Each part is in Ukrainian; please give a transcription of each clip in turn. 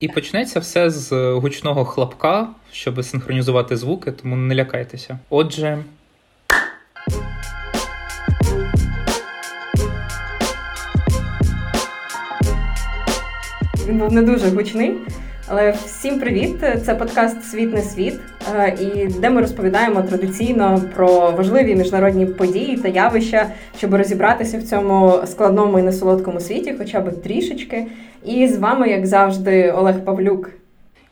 І почнеться все з гучного хлопка, щоб синхронізувати звуки, тому не лякайтеся. Отже. Він був не дуже гучний. Але всім привіт! Це подкаст Світ не світ, е, і де ми розповідаємо традиційно про важливі міжнародні події та явища, щоб розібратися в цьому складному і несолодкому світі, хоча б трішечки. І з вами, як завжди, Олег Павлюк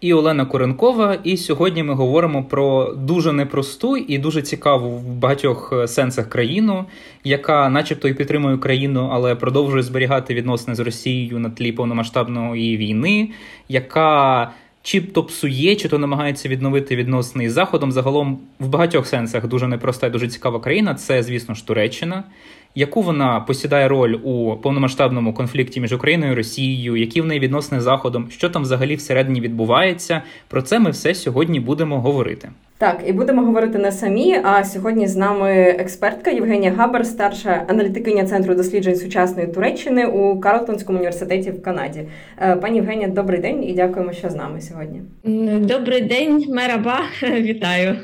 і Олена Коренкова. І сьогодні ми говоримо про дуже непросту і дуже цікаву в багатьох е, сенсах країну, яка, начебто, і підтримує Україну, але продовжує зберігати відносини з Росією на тлі повномасштабної війни, яка чи то псує, чи то намагається відновити відносини із заходом. Загалом в багатьох сенсах дуже непроста і дуже цікава країна. Це, звісно ж, Туреччина яку вона посідає роль у повномасштабному конфлікті між Україною і Росією, які в неї відносини з заходом, що там взагалі всередині відбувається. Про це ми все сьогодні будемо говорити. Так, і будемо говорити не самі. А сьогодні з нами експертка Євгенія Габер, старша аналітикиня центру досліджень сучасної Туреччини у Карлтонському університеті в Канаді. Е, пані Євгенія, добрий день і дякуємо, що з нами сьогодні. Добрий день, мераба, вітаю.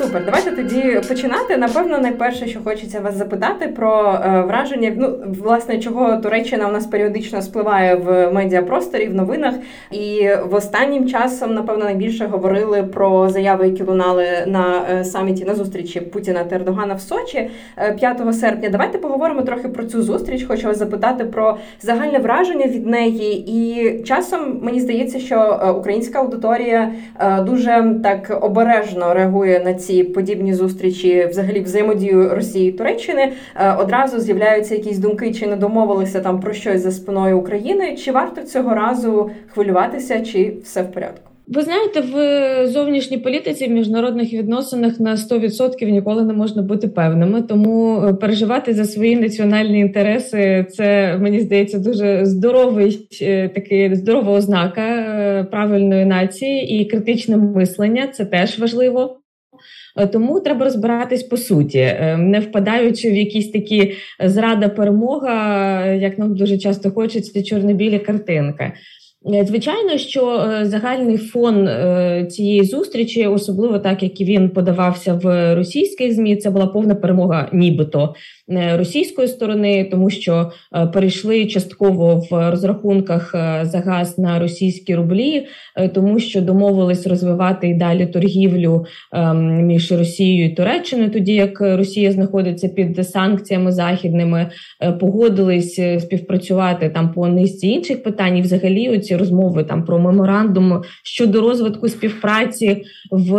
Супер, давайте тоді починати. Напевно, найперше, що хочеться вас запитати про е, враження. Ну, власне, чого Туреччина у нас періодично спливає в медіапросторі, в новинах. І в останнім часом, напевно, найбільше говорили про заяви, які лунали на е, саміті на зустрічі Путіна та Ердогана в Сочі 5 е, серпня. Давайте поговоримо трохи про цю зустріч. Хочу вас запитати про загальне враження від неї. І часом мені здається, що е, українська аудиторія дуже так обережно реагує на ці ці подібні зустрічі, взагалі взаємодію Росії і Туреччини, е, одразу з'являються якісь думки, чи не домовилися там про щось за спиною України. Чи варто цього разу хвилюватися, чи все в порядку? Ви знаєте, в зовнішній політиці в міжнародних відносинах на 100% ніколи не можна бути певними. Тому е, переживати за свої національні інтереси це мені здається дуже здоровий е, такий здорова ознака правильної нації і критичне мислення це теж важливо. Е, тому треба розбиратись по суті, е, не впадаючи в якісь такі зрада перемога, як нам дуже часто хочеться чорно-білі картинки. Е, звичайно, що загальний фон цієї зустрічі, особливо так як він подавався в російських змі, це була повна перемога, нібито Е, російської сторони, тому що е, перейшли частково в розрахунках е, за газ на російські рублі, тому що домовились розвивати і далі торгівлю ем, між Росією і Туреччиною, тоді як Росія знаходиться під санкціями західними, погодились співпрацювати там по низці інших питань. І Взагалі, оці розмови там про меморандум щодо розвитку співпраці в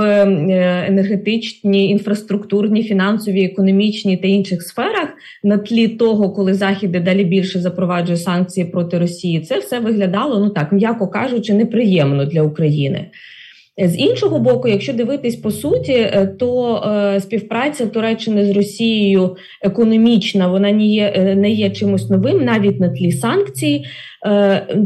енергетичній інфраструктурній, фінансовій, економічній та інших сферах сферах на тлі того, коли Захід далі більше запроваджує санкції проти Росії, це все виглядало ну так, м'яко кажучи, неприємно для України. З іншого боку, якщо дивитись по суті, е, то е, співпраця Туреччини з Росією економічна, вона не є е, не є чимось новим, навіть на тлі санкцій.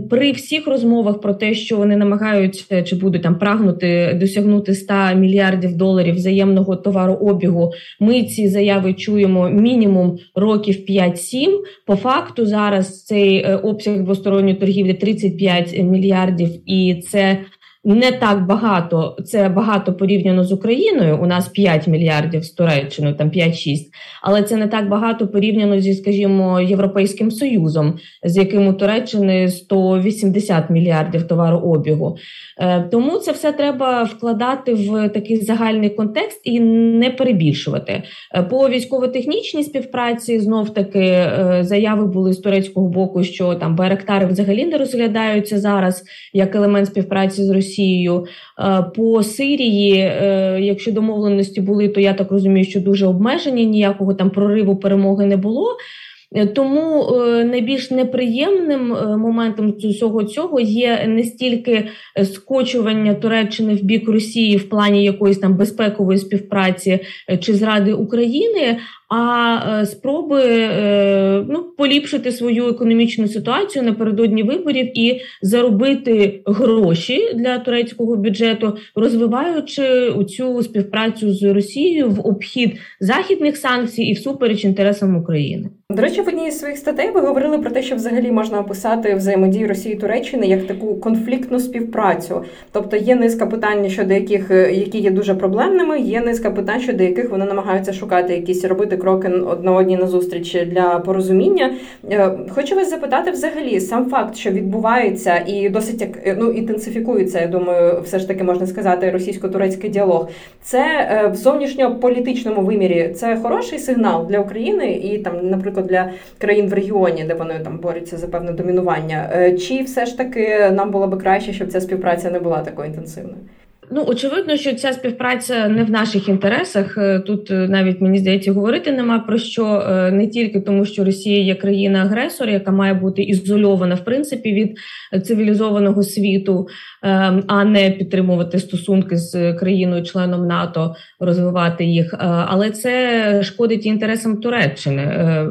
При всіх розмовах про те, що вони намагаються чи будуть там прагнути досягнути 100 мільярдів доларів взаємного товарообігу, ми ці заяви чуємо мінімум років 5-7. По факту зараз цей обсяг двосторонньої торгівлі 35 мільярдів, і це не так багато. Це багато порівняно з Україною. У нас 5 мільярдів з Туреччиною, там 5-6, але це не так багато порівняно зі, скажімо, Європейським Союзом, з яким у Туреччини 180 мільярдів товарообігу. Е, тому це все треба вкладати в такий загальний контекст і не перебільшувати. Е, по військово-технічній співпраці знов таки е, заяви були з турецького боку, що там Байрактари взагалі не розглядаються зараз як елемент співпраці з Росією. По Сирії, якщо домовленості були, то я так розумію, що дуже обмежені ніякого там прориву перемоги не було. Е, тому е, найбільш неприємним е, моментом усього цього є не стільки скочування Туреччини в бік Росії в плані якоїсь там безпекової співпраці чи зради України, а е, спроби е, ну, поліпшити свою економічну ситуацію напередодні виборів і заробити гроші для турецького бюджету, розвиваючи цю співпрацю з Росією в обхід західних санкцій і всупереч інтересам України. До речі, в одній з своїх статей ви говорили про те, що взагалі можна описати взаємодію Росії і Туреччини як таку конфліктну співпрацю. Тобто є низка питань, щодо яких які є дуже проблемними, є низка питань, щодо яких вони намагаються шукати якісь робити кроки одна одній на зустріч для порозуміння. Е, хочу вас запитати, взагалі, сам факт, що відбувається і досить як ну інтенсифікується, я думаю, все ж таки можна сказати, російсько-турецький діалог. Це е, в зовнішньополітичному вимірі це хороший сигнал для України і там, наприклад для країн в регіоні, де вони там борються за певне домінування. Е, чи все ж таки нам було би краще, щоб ця співпраця не була такою інтенсивною? Ну, очевидно, що ця співпраця не в наших інтересах. Е, тут е, навіть мені здається говорити нема про що не тільки тому, що Росія є країна-агресор, яка має бути ізольована в принципі від цивілізованого світу, ем, а не підтримувати стосунки з країною-членом НАТО, розвивати їх. Е, але це шкодить інтересам Туреччини. Е,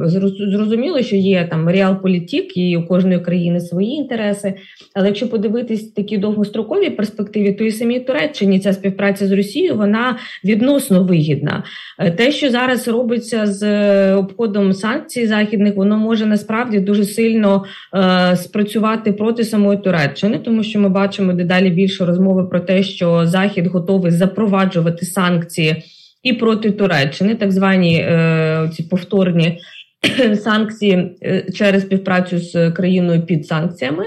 зрозуміло, що є там реалполітік, і у кожної країни свої інтереси. Але якщо подивитись такі довгострокові перспективі, то і самій Туреччині ця співпраця з Росією вона відносно вигідна. Е, те, що зараз робиться з обходом санкцій західних, воно може насправді дуже сильно е, спрацювати проти самої Туреччини, тому що ми бачимо дедалі більше розмови про те, що Захід готовий запроваджувати санкції і проти Туреччини, так звані е, ці повторні санкції е, через співпрацю з країною під санкціями.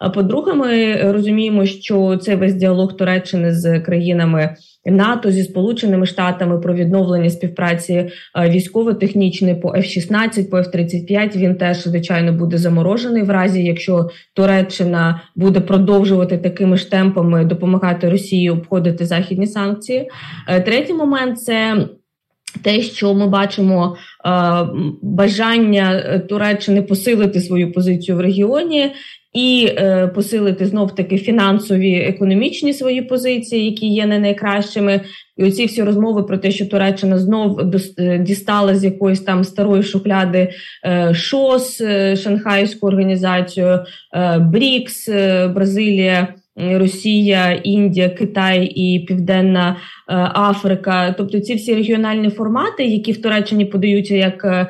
А по-друге, ми розуміємо, що це весь діалог Туреччини з країнами. НАТО зі Сполученими Штатами про відновлення співпраці е, військово-технічної по F-16, по F-35, Він теж звичайно буде заморожений в разі, якщо Туреччина буде продовжувати такими ж темпами допомагати Росії обходити західні санкції. Е, третій момент це. Те, що ми бачимо е, бажання Туреччини посилити свою позицію в регіоні, і е, посилити знов таки фінансові економічні свої позиції, які є не найкращими. І оці всі розмови про те, що Туреччина знов е, дістала з якоїсь там старої шухляди е, ШОС, е, Шанхайську організацію, е, БРІКС, е, Бразилія. Росія, Індія, Китай і Південна Африка, тобто ці всі регіональні формати, які в Туреччині подаються як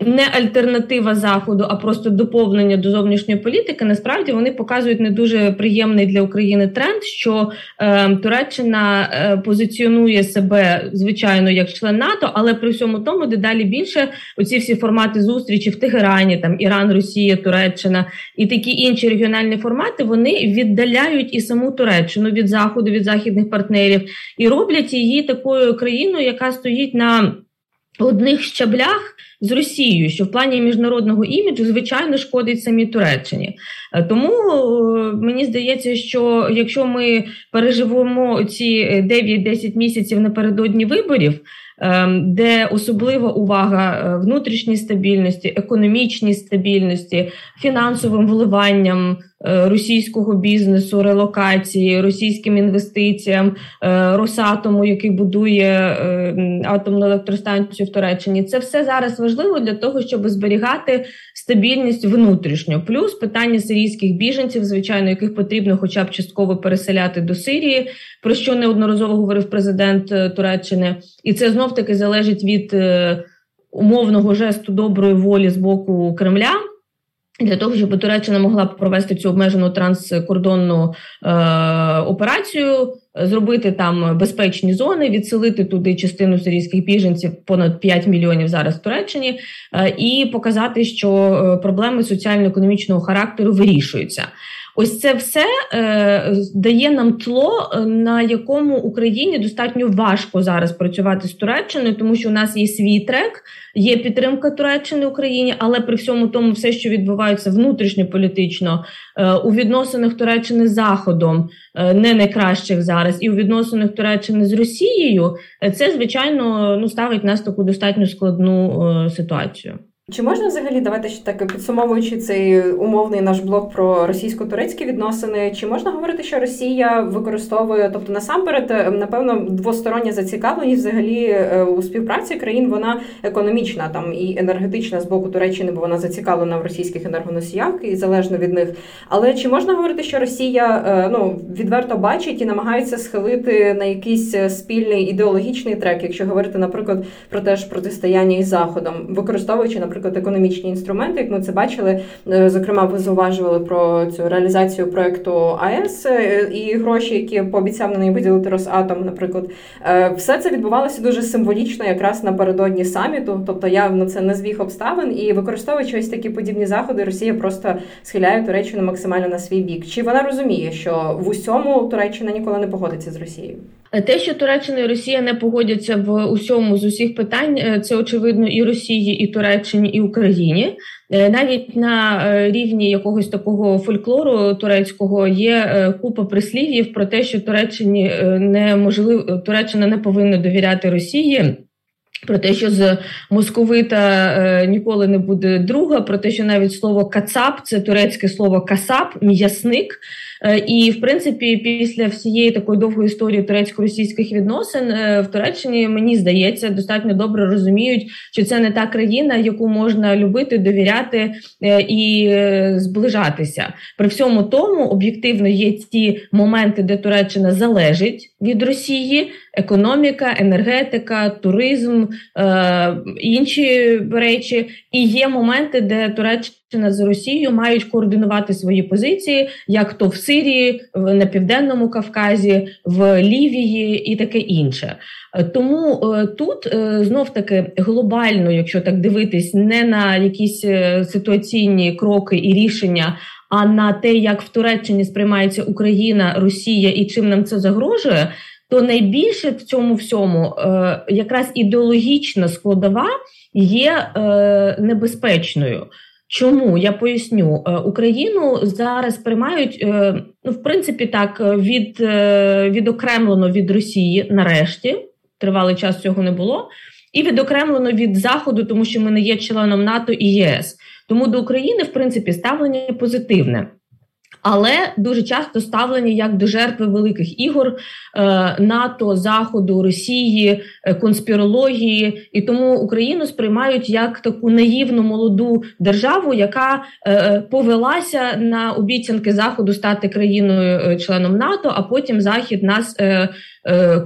не альтернатива заходу, а просто доповнення до зовнішньої політики. Насправді вони показують не дуже приємний для України тренд, що е, Туреччина е, позиціонує себе звичайно як член НАТО, але при всьому тому дедалі більше оці всі формати зустрічі в Тегерані, там Іран, Росія, Туреччина і такі інші регіональні формати вони віддаляють і саму Туреччину від заходу, від західних партнерів і роблять її такою країною, яка стоїть на одних щаблях з Росією, що в плані міжнародного іміджу звичайно шкодить самій Туреччині. Е, тому е, мені здається, що якщо ми переживемо ці 9-10 місяців напередодні виборів. Ем, де особлива увага е, внутрішній стабільності, економічній стабільності, фінансовим вливанням е, російського бізнесу, релокації, російським інвестиціям, е, Росатому, який будує атомну електростанцію в Туреччині, це все зараз важливо для того, щоб зберігати стабільність внутрішньо. Плюс питання сирійських біженців, звичайно, яких потрібно, хоча б частково переселяти до Сирії, про що неодноразово говорив президент Туреччини, і це знов таки залежить від е, умовного жесту доброї волі з боку Кремля. Для того щоб Туреччина могла провести цю обмежену транскордонну е, операцію, зробити там безпечні зони, відселити туди частину сирійських біженців, понад 5 мільйонів зараз в Туреччині, е, і показати, що е, проблеми соціально-економічного характеру вирішуються. Ось це все е, дає нам тло, е, на якому Україні достатньо важко зараз працювати з Туреччиною, тому що у нас є свій трек, є підтримка Туреччини Україні, але при всьому тому, все, що відбувається внутрішньополітично е, у відносинах Туреччини з Заходом, е, не найкращих зараз, і у відносинах Туреччини з Росією, е, це звичайно ну ставить нас таку достатньо складну е, ситуацію. Чи можна взагалі давати ще так підсумовуючи цей умовний наш блок про російсько-турецькі відносини? Чи можна говорити, що Росія використовує, тобто насамперед, е, напевно, двостороння зацікавленість взагалі е, у співпраці країн вона економічна там і енергетична з боку Туреччини, бо вона зацікавлена в російських енергоносіях і залежно від них. Але чи можна говорити, що Росія е, ну відверто бачить і намагається схилити на якийсь спільний ідеологічний трек, якщо говорити, наприклад, про теж протистояння із заходом, використовуючи наприклад, наприклад, економічні інструменти, як ми це бачили. Е, зокрема, ви зауважували про цю реалізацію проекту АЕС е, і гроші, які пообіцяв на неї виділити Росатом. Наприклад, е, все це відбувалося дуже символічно, якраз напередодні саміту. Тобто, явно це не збіг обставин, і використовуючи ось такі подібні заходи, Росія просто схиляє Туреччину максимально на свій бік. Чи вона розуміє, що в усьому Туреччина ніколи не погодиться з Росією? Те, що Туреччина і Росія не погодяться в усьому з усіх питань, е, це очевидно і Росії, і Туреччині, і Україні. Е, навіть на е, рівні якогось такого фольклору турецького є купа прислів'їв про те, що Туреччині неможливо Туреччина не повинна довіряти Росії. Про те, що з московита е, ніколи не буде друга, про те, що навіть слово кацап це турецьке слово касап, м'ясник. Е, і в принципі, після всієї такої довгої історії турецько-російських відносин е, в Туреччині мені здається достатньо добре розуміють, що це не та країна, яку можна любити, довіряти е, і зближатися. При всьому тому об'єктивно є ті моменти, де Туреччина залежить від Росії економіка, енергетика, туризм, е, інші речі. І є моменти, де Туреччина з Росією мають координувати свої позиції, як то в Сирії, на південному Кавказі, в Лівії і таке інше. Тому е, тут е, знов таки глобально, якщо так дивитись, не на якісь е, ситуаційні кроки і рішення. А на те, як в Туреччині сприймається Україна, Росія і чим нам це загрожує, то найбільше в цьому всьому е, якраз ідеологічна складова є е, небезпечною. Чому? Я поясню, е, Україну зараз приймають ну, в принципі, так від відокремлено від Росії нарешті. Тривалий час цього не було, і відокремлено від Заходу, тому що ми не є членом НАТО і ЄС. Тому до України в принципі ставлення позитивне але дуже часто ставлені як до жертви великих ігор е, НАТО, Заходу, Росії, е, конспірології, і тому Україну сприймають як таку наївну молоду державу, яка е, повелася на обіцянки Заходу стати країною-членом НАТО, а потім Захід нас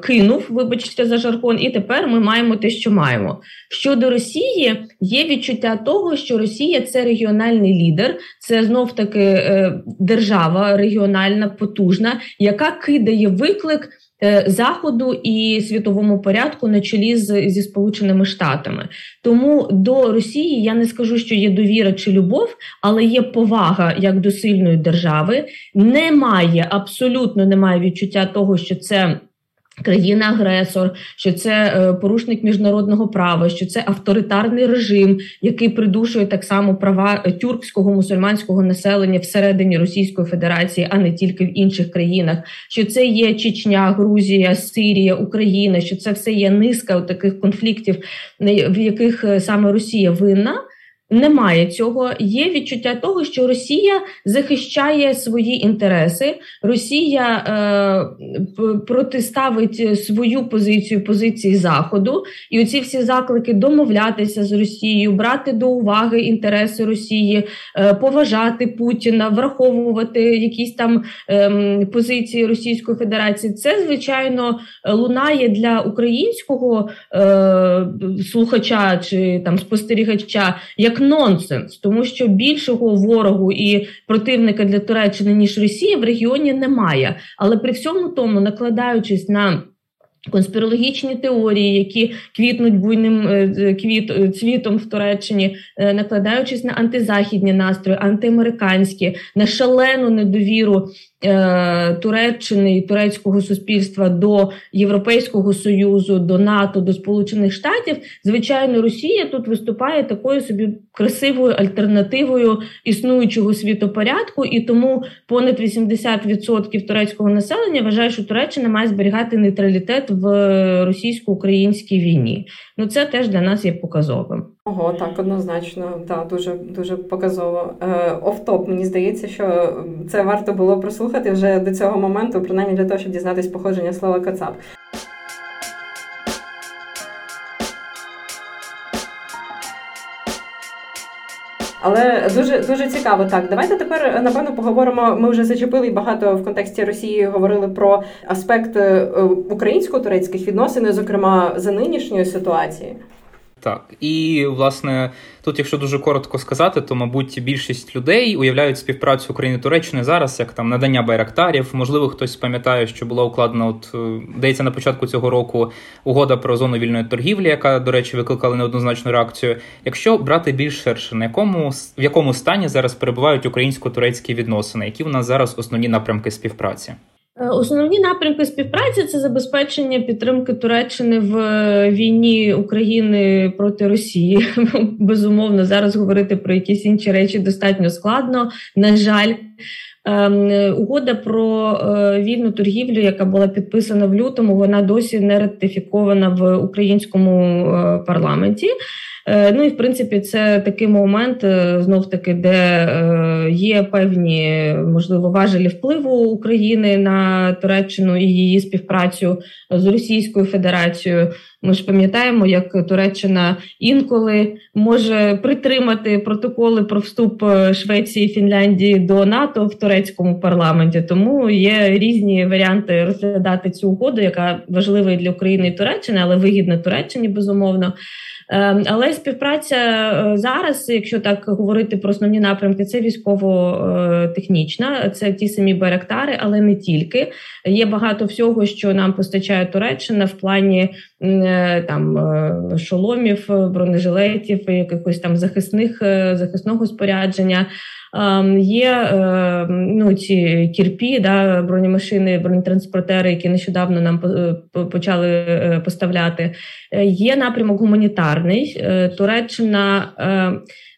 кинув, вибачте за жаргон, і тепер ми маємо те, що маємо. Щодо Росії, є відчуття того, що Росія це регіональний лідер, це знов таки е, держава регіональна, потужна, яка кидає виклик. Е, Заходу і світовому порядку на чолі з, зі Сполученими Штатами тому до Росії я не скажу, що є довіра чи любов, але є повага як до сильної держави. Немає абсолютно немає відчуття того, що це Країна-агресор, що це е, порушник міжнародного права, що це авторитарний режим, який придушує так само права е, тюркського мусульманського населення всередині Російської Федерації, а не тільки в інших країнах. Що це є Чечня, Грузія, Сирія, Україна, що це все є низка таких конфліктів, в яких е, саме Росія винна. Немає цього. Є відчуття того, що Росія захищає свої інтереси, Росія е, протиставить свою позицію позиції Заходу, і оці всі заклики домовлятися з Росією, брати до уваги інтереси Росії, е, поважати Путіна, враховувати якісь там е, позиції Російської Федерації. Це звичайно лунає для українського е, слухача чи там спостерігача. як нонсенс, тому що більшого ворогу і противника для Туреччини ніж Росія в регіоні немає. Але при всьому тому, накладаючись на Конспірологічні теорії, які квітнуть буйним е, квіт, е, цвітом в Туреччині, е, накладаючись на антизахідні настрої, антиамериканські, на шалену недовіру Е, Туреччини і турецького суспільства до Європейського союзу, до НАТО, до Сполучених Штатів, звичайно, Росія тут виступає такою собі красивою альтернативою існуючого світопорядку, і тому понад 80% турецького населення вважає, що Туреччина має зберігати нейтралітет в російсько-українській війні. Ну це теж для нас є показовим. Ого, так однозначно, да, дуже дуже показово. Е, офтоп, мені здається, що це варто було прослухати вже до цього моменту, принаймні для того, щоб дізнатись походження слова Кацап. Але дуже дуже цікаво. Так, давайте тепер напевно поговоримо. Ми вже зачепили багато в контексті Росії. Говорили про аспект е, українсько-турецьких відносин, зокрема за нинішньої ситуації. Так, і власне тут, якщо дуже коротко сказати, то мабуть більшість людей уявляють співпрацю України Туреччини зараз, як там надання байрактарів. Можливо, хтось пам'ятає, що була укладена, от е, на початку цього року угода про зону вільної торгівлі, яка, до речі, викликала неоднозначну реакцію. Якщо брати більш ширше, на якому в якому стані зараз перебувають українсько-турецькі відносини, які в нас зараз основні напрямки співпраці? Е, основні напрямки співпраці це забезпечення підтримки Туреччини в е, війні України проти Росії. Безумовно, зараз говорити про якісь інші речі достатньо складно. На жаль, ем, угода про е, вільну торгівлю, яка була підписана в лютому, вона досі не ратифікована в українському парламенті. Е, ну і в принципі, це такий момент е, знов таки, де е, є певні можливо важелі впливу України на Туреччину і її співпрацю з Російською Федерацією. Ми ж пам'ятаємо, як Туреччина інколи може притримати протоколи про вступ Швеції і Фінляндії до НАТО в турецькому парламенті. Тому є різні варіанти розглядати цю угоду, яка важлива і для України і Туреччини, але вигідна Туреччині безумовно. Ем, але співпраця е, зараз, якщо так говорити про основні напрямки, це військово-технічна, це ті самі Беректари, але не тільки. Є багато всього, що нам постачає Туреччина в плані е, там е, шоломів, бронежилетів, якихось там захисних захисного спорядження. Ем, є ем, ну, ці кірпі, да, бронемашини, бронетранспортери, які нещодавно нам е, почали е, поставляти. Е, є напрямок гуманітарний. Туреччина.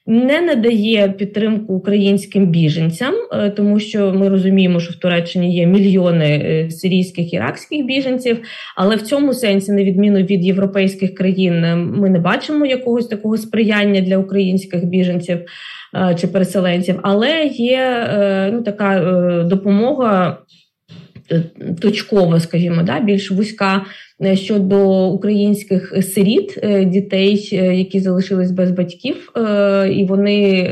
Не надає підтримку українським біженцям, тому що ми розуміємо, що в Туреччині є мільйони сирійських іракських біженців, але в цьому сенсі, на відміну від європейських країн, ми не бачимо якогось такого сприяння для українських біженців. Е, чи переселенців, але є е, ну, така е, допомога. Точкова, скажімо, да, більш вузька щодо українських сиріт, дітей, які залишились без батьків, і вони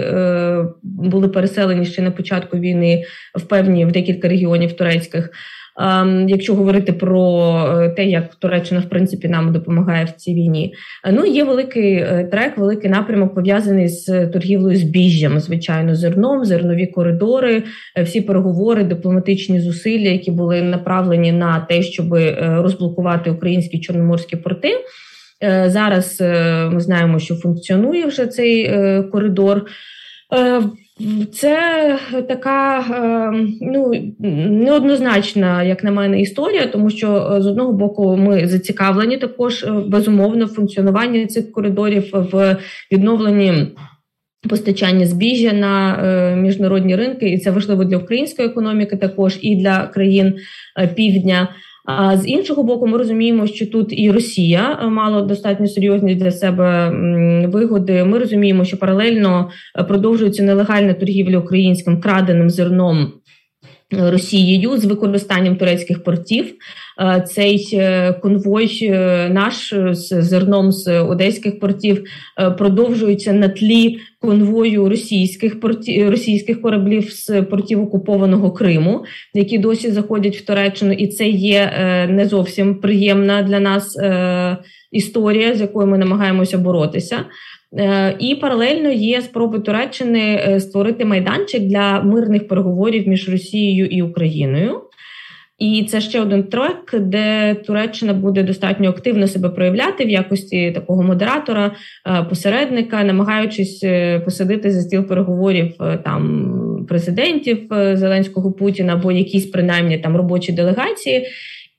були переселені ще на початку війни в певні в декілька регіонів турецьких. Ем, якщо говорити про е, те, як Туреччина в принципі нам допомагає в цій війні. Е, ну є великий е, трек, великий напрямок пов'язаний з торгівлею збіжжям, звичайно, зерном, зернові коридори, всі переговори, дипломатичні зусилля, які були направлені на те, щоб розблокувати українські чорноморські порти. Зараз ми знаємо, що функціонує вже цей коридор. Це така ну неоднозначна, як на мене, історія, тому що е, з одного боку ми зацікавлені також е, безумовно в функціонуванні цих коридорів в відновленні постачання збіжжя на е, міжнародні ринки, і це важливо для української економіки, також і для країн півдня. А з іншого боку, ми розуміємо, що тут і Росія мала достатньо серйозні для себе вигоди. Ми розуміємо, що паралельно е, продовжується нелегальна торгівля українським краденим зерном. Росією з використанням турецьких портів Е, цей е, конвой е, наш з зерном з одеських портів продовжується на тлі конвою російських портів російських кораблів з портів окупованого Криму, які досі заходять в Туреччину, і це є не зовсім приємна для нас історія, з якою ми намагаємося боротися. І паралельно є спроби Туреччини створити майданчик для мирних переговорів між Росією і Україною. І це ще один трек, де Туреччина буде достатньо активно себе проявляти в якості такого модератора, е, посередника, намагаючись е, посадити за стіл переговорів е, там президентів Зеленського Путіна або якісь принаймні там робочі делегації.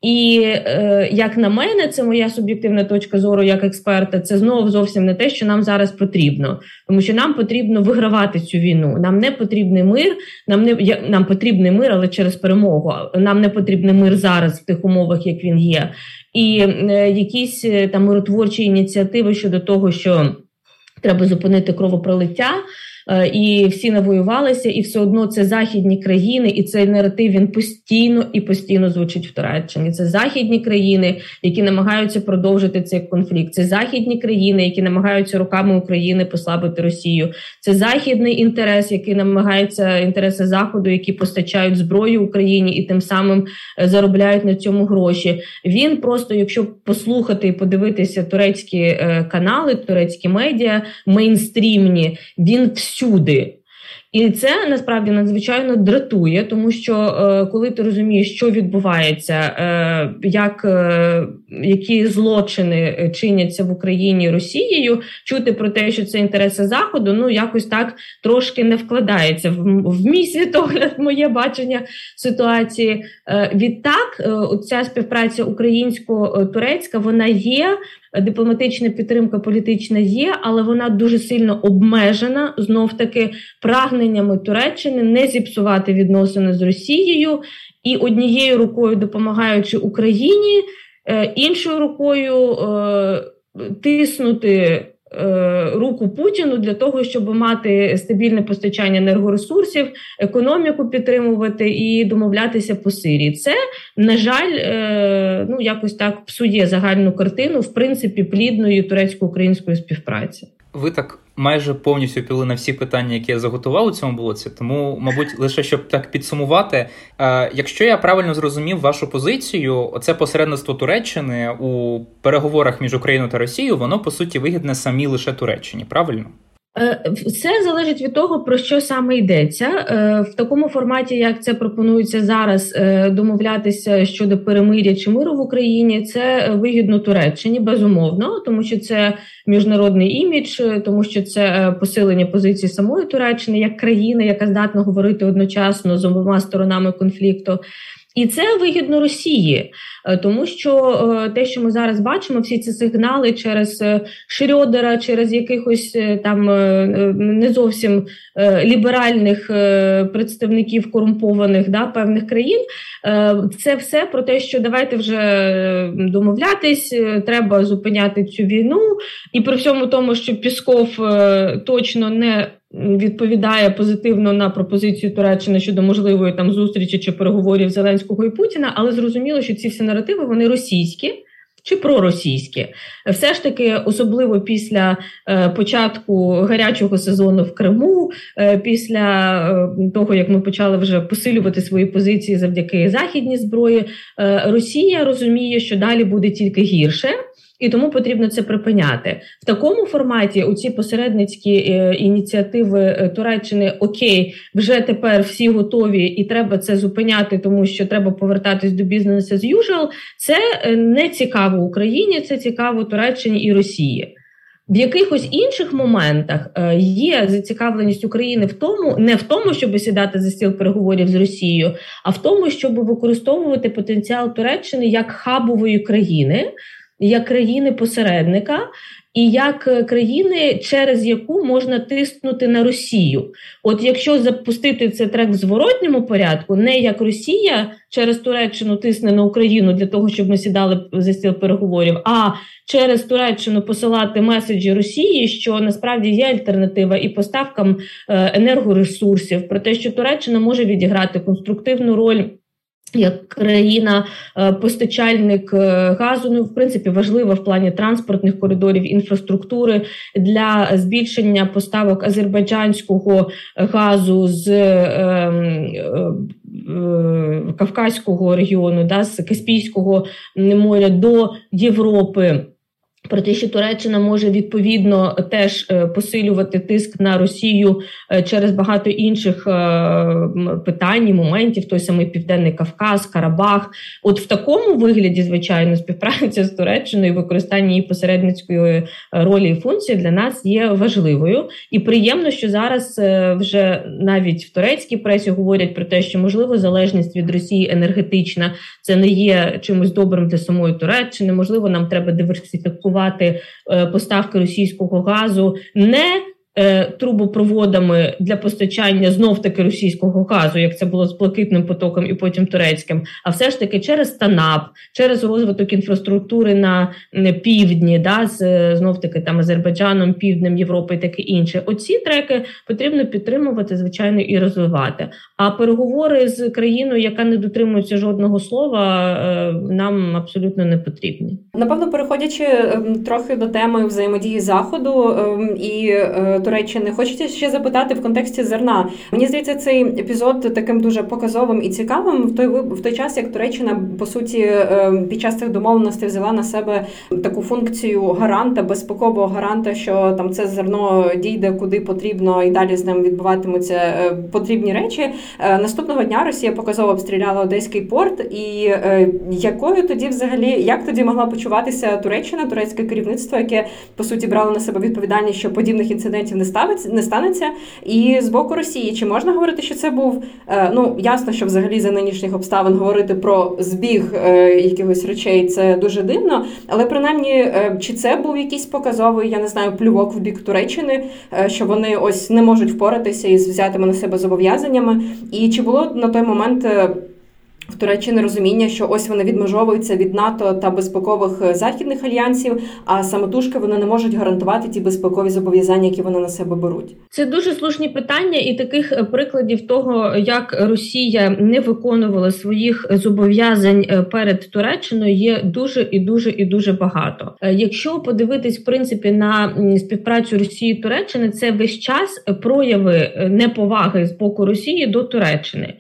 І е, як на мене, це моя суб'єктивна точка зору як експерта. Це знову зовсім не те, що нам зараз потрібно, тому що нам потрібно вигравати цю війну. Нам не потрібний мир. Нам не нам потрібний мир, але через перемогу. Нам не потрібний мир зараз в тих умовах, як він є, і е, якісь е, там миротворчі ініціативи щодо того, що Треба зупинити кровопролиття. Е, і всі навоювалися, і все одно це західні країни, і цей наратив він постійно і постійно звучить в Туреччині. Це західні країни, які намагаються продовжити цей конфлікт. Це західні країни, які намагаються руками України послабити Росію. Це західний інтерес, який намагається інтереси заходу, які постачають зброю Україні і тим самим е, заробляють на цьому гроші. Він просто, якщо послухати і подивитися турецькі е, канали, турецькі медіа мейнстрімні, він всюди. І це насправді надзвичайно дратує, тому що е, коли ти розумієш, що відбувається, е, як е, які злочини чиняться в Україні Росією, чути про те, що це інтереси заходу, ну якось так трошки не вкладається в, в мій світогляд, моє бачення ситуації. Е, відтак, е, ця співпраця українсько-турецька вона є дипломатична підтримка політична є, але вона дуже сильно обмежена знов таки прагненнями Туреччини не зіпсувати відносини з Росією і однією рукою допомагаючи Україні, е, іншою рукою е, тиснути. Е, руку Путіну для того, щоб мати стабільне постачання енергоресурсів, економіку підтримувати і домовлятися по Сирії. Це на жаль, е, ну якось так псує загальну картину в принципі плідної турецько-української співпраці. Ви так майже повністю піли на всі питання, які я заготував у цьому блоці. Тому, мабуть, лише щоб так підсумувати, е, якщо я правильно зрозумів вашу позицію, оце посередництво Туреччини у переговорах між Україною та Росією, воно по суті вигідне самі лише Туреччині, правильно? Е, все залежить від того, про що саме йдеться е, в такому форматі, як це пропонується зараз, е, домовлятися щодо перемиря чи миру в Україні. Це вигідно Туреччині, безумовно, тому що це міжнародний імідж, тому що це посилення позиції самої Туреччини як країни, яка здатна говорити одночасно з обома сторонами конфлікту. І це вигідно Росії, е, тому що е, те, що ми зараз бачимо, всі ці сигнали через е, Шрьодера, через якихось там не зовсім ліберальних представників корумпованих да, певних країн, це все про те, що давайте вже домовлятись, треба зупиняти цю війну, і при всьому тому, що Пісков точно не відповідає позитивно на пропозицію Туреччини щодо можливої там зустрічі чи переговорів Зеленського і Путіна, але зрозуміло, що ці всі наративи вони російські. Чи проросійські. все ж таки, особливо після е, початку гарячого сезону в Криму, е, після е, того як ми почали вже посилювати свої позиції завдяки західній зброї, е, Росія розуміє, що далі буде тільки гірше і тому потрібно це припиняти в такому форматі. У ці посередницькі е, ініціативи е, Туреччини Окей, вже тепер всі готові, і треба це зупиняти, тому що треба повертатись до бізнесу as usual. Це е, не цікаво Україні, це цікаво Туреччині і Росії. В якихось інших моментах є зацікавленість України в тому, не в тому, щоб сідати за стіл переговорів з Росією, а в тому, щоб використовувати потенціал Туреччини як хабової країни, як країни-посередника і як е, країни, через яку можна тиснути на Росію. От якщо запустити цей трек в зворотньому порядку, не як Росія через Туреччину тисне на Україну для того, щоб ми сідали за стіл переговорів, а через Туреччину посилати меседжі Росії, що насправді є альтернатива і поставкам е, енергоресурсів, про те, що Туреччина може відіграти конструктивну роль. Як країна е, постачальник е, газу, ну в принципі важлива в плані транспортних коридорів інфраструктури для збільшення поставок азербайджанського газу з е, е, Кавказького регіону, да, з Каспійського моря до Європи. Про те, що Туреччина може відповідно теж е, посилювати тиск на Росію е, через багато інших е, питань, і моментів, той самий Південний Кавказ, Карабах. От в такому вигляді, звичайно, співпраця з Туреччиною, використання її посередницької ролі і функції для нас є важливою. І приємно, що зараз вже навіть в турецькій пресі говорять про те, що можливо залежність від Росії енергетична це не є чимось добрим для самої Туреччини. Можливо, нам треба диверсифікувати е, поставки російського газу не трубопроводами для постачання знов таки російського газу, як це було з блакитним потоком і потім турецьким, а все ж таки через ТАНАП, через розвиток інфраструктури на півдні, да, з знов таки там Азербайджаном, Півднем Європи і таке інше. Оці треки потрібно підтримувати, звичайно, і розвивати. А переговори з країною, яка не дотримується жодного слова, е, нам абсолютно не потрібні. Напевно, переходячи ем, трохи до теми взаємодії заходу ем, і е, Туреччини, хочеться ще запитати в контексті зерна. Мені здається, цей епізод таким дуже показовим і цікавим в той в той час, як Туреччина по суті ем, під час цих домовленостей взяла на себе таку функцію гаранта, безпекового гаранта, що там це зерно дійде куди потрібно, і далі з ним відбуватимуться е, потрібні речі. Е, наступного дня Росія показово обстріляла Одеський порт, і якою тоді взагалі як тоді могла почуватися Туреччина, турецьке керівництво, яке по суті брало на себе відповідальність, що подібних інцидентів не ставиться, не станеться. І з боку Росії чи можна говорити, що це був е, ну ясно, що взагалі за нинішніх обставин говорити про збіг е, якихось речей це дуже дивно. Але принаймні, е, чи це був якийсь показовий, я не знаю, плювок в бік Туреччини, що вони ось не можуть впоратися із взятими на себе зобов'язаннями, і чи було на той момент в Туреччині розуміння, що ось вони відмежовуються від НАТО та безпекових е, західних альянсів, а самотужки вони не можуть гарантувати ті безпекові зобов'язання, які вони на себе беруть. Це дуже слушні питання, і таких е, прикладів того, як Росія не виконувала своїх зобов'язань е, перед Туреччиною, є дуже і дуже і дуже багато. Якщо подивитись в принципі на співпрацю Росії і Туреччини, це весь час прояви неповаги з боку Росії до Туреччини.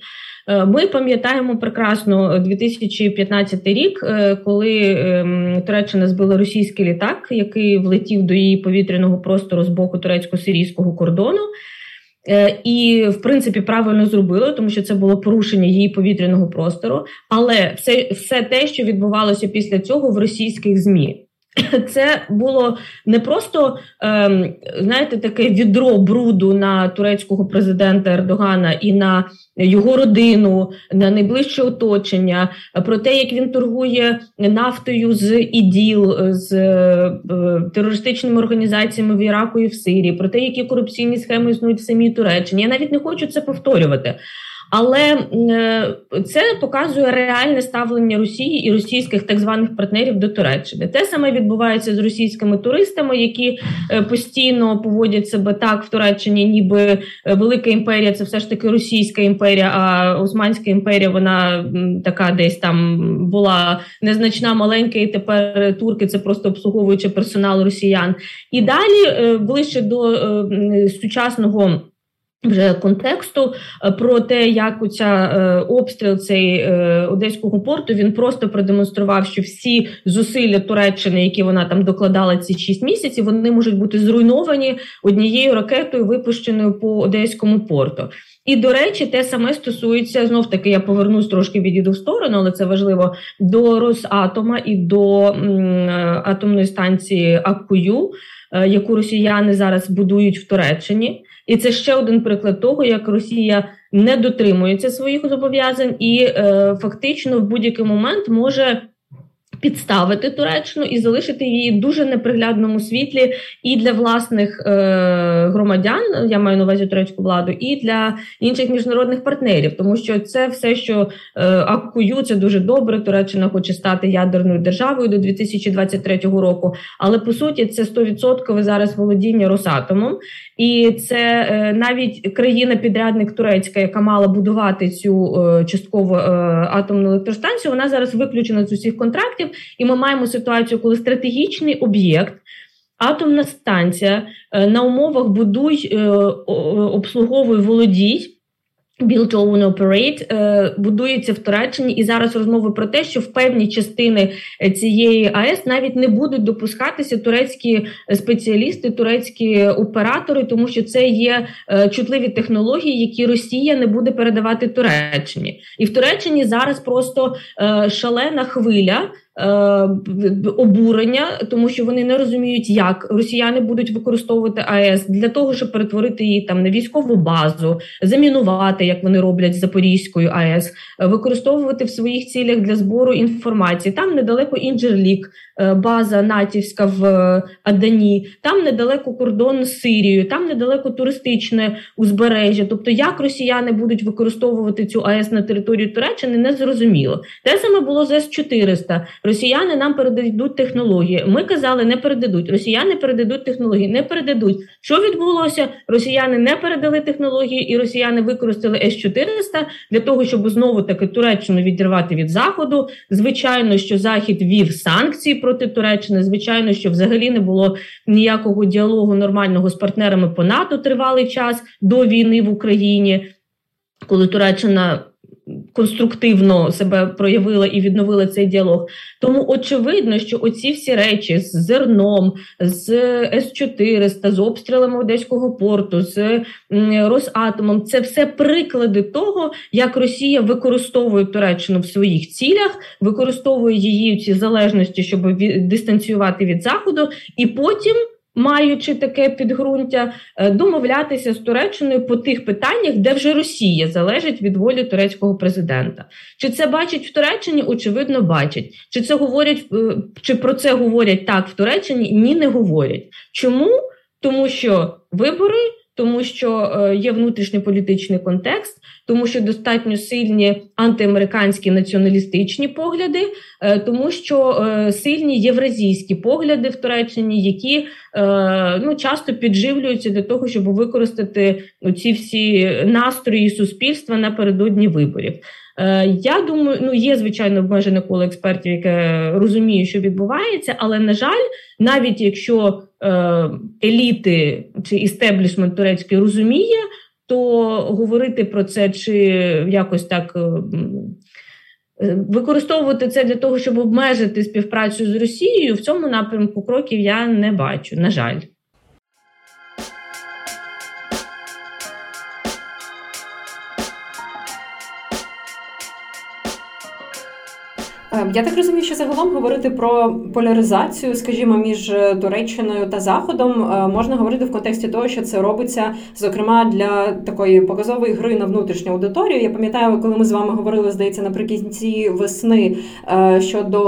Е, ми пам'ятаємо прекрасно 2015 рік, е, коли ем, Туреччина збила російський літак, який влетів до її повітряного простору з боку турецько-сирійського кордону. Е, і, в принципі, правильно зробили, тому що це було порушення її повітряного простору. Але все, все те, що відбувалося після цього в російських змі. Це було не просто ем, знаєте, таке відро бруду на турецького президента Ердогана і на його родину, на найближче оточення, про те, як він торгує нафтою з іділ, з е, терористичними організаціями в Іраку і в Сирії, про те, які корупційні схеми існують в самій Туреччині. Я навіть не хочу це повторювати. Але е, це показує реальне ставлення Росії і російських так званих партнерів до Туреччини. Те саме відбувається з російськими туристами, які е, постійно поводять себе так в Туреччині, ніби е, Велика імперія це все ж таки Російська імперія, а Османська імперія вона така десь там була незначна, маленька, і тепер турки це просто обслуговуючи персонал росіян. І далі ближче до сучасного. Вже контексту е, про те, як оця е, обстріл цей е, одеського порту він просто продемонстрував, що всі зусилля Туреччини, які вона там докладала ці 6 місяців, вони можуть бути зруйновані однією ракетою, випущеною по одеському порту. І до речі, те саме стосується знов таки. Я повернусь трошки відійду в сторону, але це важливо до Росатома і до м, атомної станції Аккую, яку росіяни зараз будують в Туреччині. І це ще один приклад того, як Росія не дотримується своїх зобов'язань і е, фактично в будь-який момент може підставити Туреччину і залишити її в дуже неприглядному світлі і для власних е, громадян, я маю на увазі турецьку владу, і для інших міжнародних партнерів, тому що це все, що е, акую, це дуже добре. Туреччина хоче стати ядерною державою до 2023 року. Але по суті, це 100% зараз володіння Росатомом, і це е, навіть країна-підрядник Турецька, яка мала будувати цю е, частково е, атомну електростанцію. Вона зараз виключена з усіх контрактів. І ми маємо ситуацію, коли стратегічний об'єкт, атомна станція е, на умовах будуй, е, обслуговуй володій. Build own operate е, будується в Туреччині, і зараз розмови про те, що в певні частини цієї АЕС навіть не будуть допускатися турецькі спеціалісти, турецькі оператори, тому що це є чутливі технології, які Росія не буде передавати Туреччині, і в Туреччині зараз просто шалена хвиля. Е, обурення, тому що вони не розуміють, як росіяни будуть використовувати АЕС для того, щоб перетворити її там на військову базу, замінувати, як вони роблять Запорізькою АЕС, використовувати в своїх цілях для збору інформації. Там недалеко Інджерлік база натівська в Адані, там недалеко кордон з Сирією, там недалеко туристичне узбережжя. Тобто, як росіяни будуть використовувати цю АЕС на території Туреччини, не зрозуміло. Те саме було з С-400. Росіяни нам передадуть технології. Ми казали, не передадуть. Росіяни передадуть технології, не передадуть. Що відбулося? Росіяни не передали технології, і росіяни використали С-400 для того, щоб знову таки Туреччину відірвати від заходу. Звичайно, що Захід вів санкції проти Туреччини. Звичайно, що взагалі не було ніякого діалогу нормального з партнерами по НАТО тривалий час до війни в Україні, коли Туреччина конструктивно себе проявила і відновила цей діалог. Тому очевидно, що оці всі речі з зерном, з С-400, з обстрілами Одеського порту, з Росатомом це все приклади того, як Росія використовує Туреччину в своїх цілях, використовує її ці залежності, щоб дистанціювати від заходу, і потім маючи таке підґрунтя, е, домовлятися з Туреччиною по тих питаннях, де вже Росія залежить від волі турецького президента. Чи це бачить в Туреччині? Очевидно, бачать. Чи це говорять е, чи про це говорять так в Туреччині? Ні, не говорять. Чому? Тому що вибори тому що е, є внутрішньополітичний контекст, тому що достатньо сильні антиамериканські націоналістичні погляди, е, тому що е, сильні євразійські погляди в Туреччині, які ну часто підживлюються для того, щоб використати ці всі настрої суспільства напередодні виборів. Я думаю, ну є звичайно обмежене коло експертів, яке розуміє, що відбувається, але на жаль, навіть якщо Е, еліти чи істеблішмент турецький розуміє, то говорити про це чи якось так. Е, е, використовувати це для того, щоб обмежити співпрацю з Росією в цьому напрямку кроків я не бачу. На жаль. Я так розумію, що загалом говорити про поляризацію, скажімо, між е, Туреччиною та Заходом е, можна говорити в контексті того, що це робиться, зокрема для такої показової гри на внутрішню аудиторію. Я пам'ятаю, коли ми з вами говорили, здається, наприкінці весни е, щодо